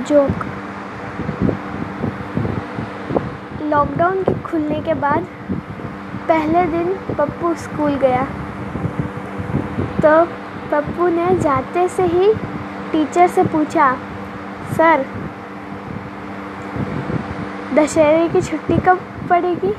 Joke lockdown के खुलने के बाद पहले दिन पप्पू स्कूल गया। तो पप्पू ने जाते से ही टीचर से पूछा, सर, दशहरे की छुट्टी कब पड़ेगी?